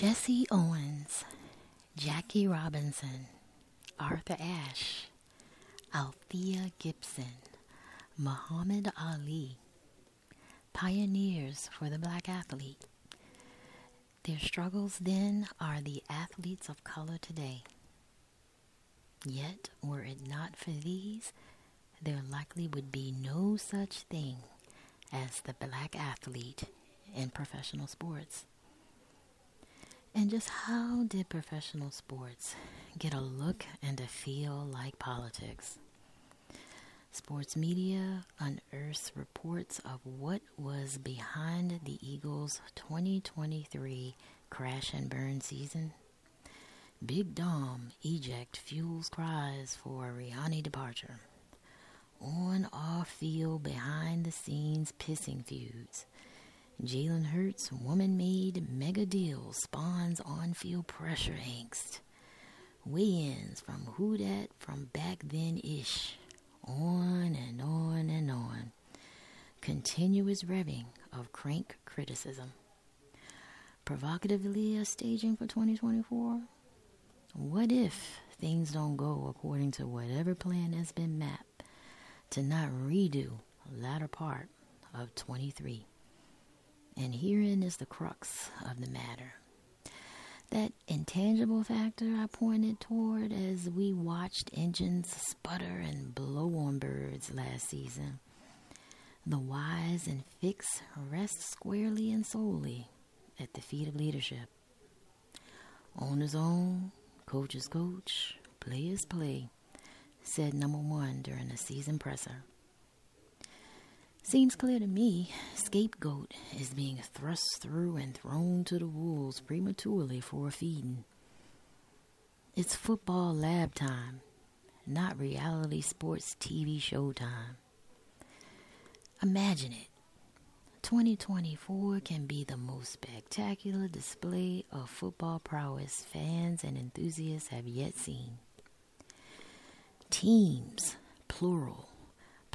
Jesse Owens, Jackie Robinson, Arthur Ashe, Althea Gibson, Muhammad Ali, pioneers for the black athlete. Their struggles then are the athletes of color today. Yet, were it not for these, there likely would be no such thing as the black athlete in professional sports. And just how did professional sports get a look and a feel like politics? Sports media unearths reports of what was behind the Eagles' 2023 crash and burn season. Big Dom eject fuels cries for Sirianni departure. On off field, behind the scenes pissing feuds. Jalen Hurts' woman made mega deal spawns on field pressure angst. Weigh ins from who that from back then ish. On and on and on. Continuous revving of crank criticism. Provocatively a staging for 2024? What if things don't go according to whatever plan has been mapped to not redo latter part of 23? And herein is the crux of the matter. That intangible factor I pointed toward as we watched engines sputter and blow on birds last season. The wise and fix rest squarely and solely at the feet of leadership. Owners own, coaches coach, players play, said number one during the season presser. Seems clear to me, scapegoat is being thrust through and thrown to the wolves prematurely for a feeding. It's football lab time, not reality sports TV show time. Imagine it. 2024 can be the most spectacular display of football prowess fans and enthusiasts have yet seen. Teams, plural,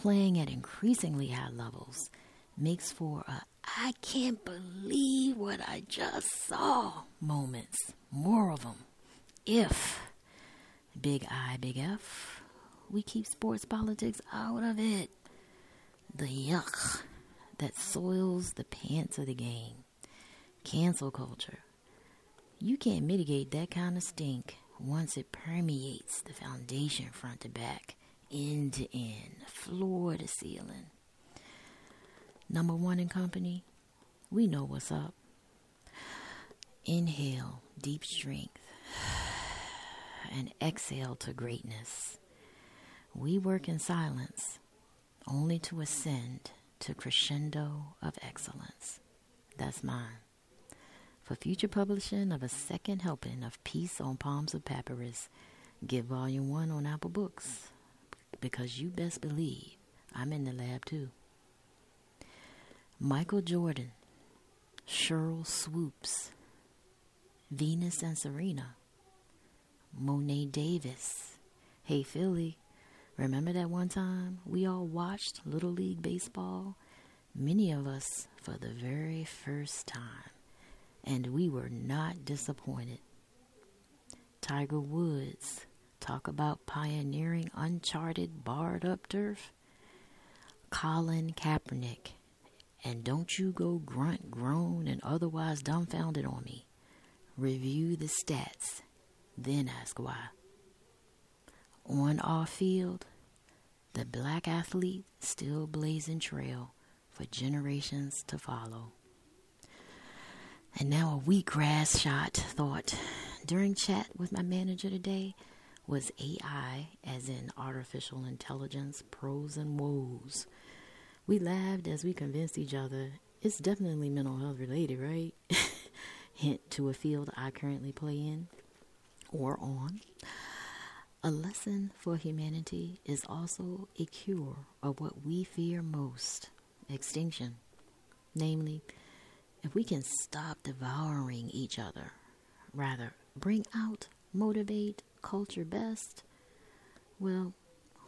playing at increasingly high levels makes for a I can't believe what I just saw moments. More of them. If, big I, big F, we keep sports politics out of it. The yuck that soils the pants of the game. Cancel culture. You can't mitigate that kind of stink once it permeates the foundation front to back end to end, floor to ceiling. Number one in company, we know what's up. Inhale, deep strength, and exhale to greatness. We work in silence, only to ascend to crescendo of excellence. That's mine. For future publishing of a second helping of Peace on Palms of Papyrus, get Volume 1 on Apple Books because you best believe I'm in the lab too. Michael Jordan, Sheryl Swoopes, Venus and Serena, Mo'ne Davis. Hey Philly, remember that one time we all watched Little League Baseball? Many of us for the very first time, and we were not disappointed. Tiger Woods, Talk about pioneering uncharted, barred up turf. Colin Kaepernick. And don't you go grunt, groan, and otherwise dumbfounded on me. Review the stats, then ask why. On off field, the black athlete still blazing trail for generations to follow. And now a wheatgrass shot thought during chat with my manager today was AI, as in artificial intelligence, pros and woes. We laughed as we convinced each other it's definitely mental health related, right? Hint to a field I currently play in or on. A lesson for humanity is also a cure of what we fear most extinction. Namely, if we can stop devouring each other, rather, bring out, motivate, culture best, well,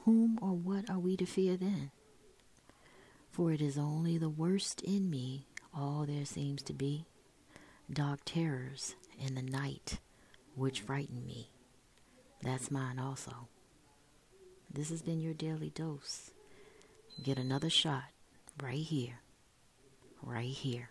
whom or what are we to fear then? For it is only the worst in me all there seems to be, dark terrors in the night which frightened me. That's mine also. This has been your daily dose. Get another shot right here, right here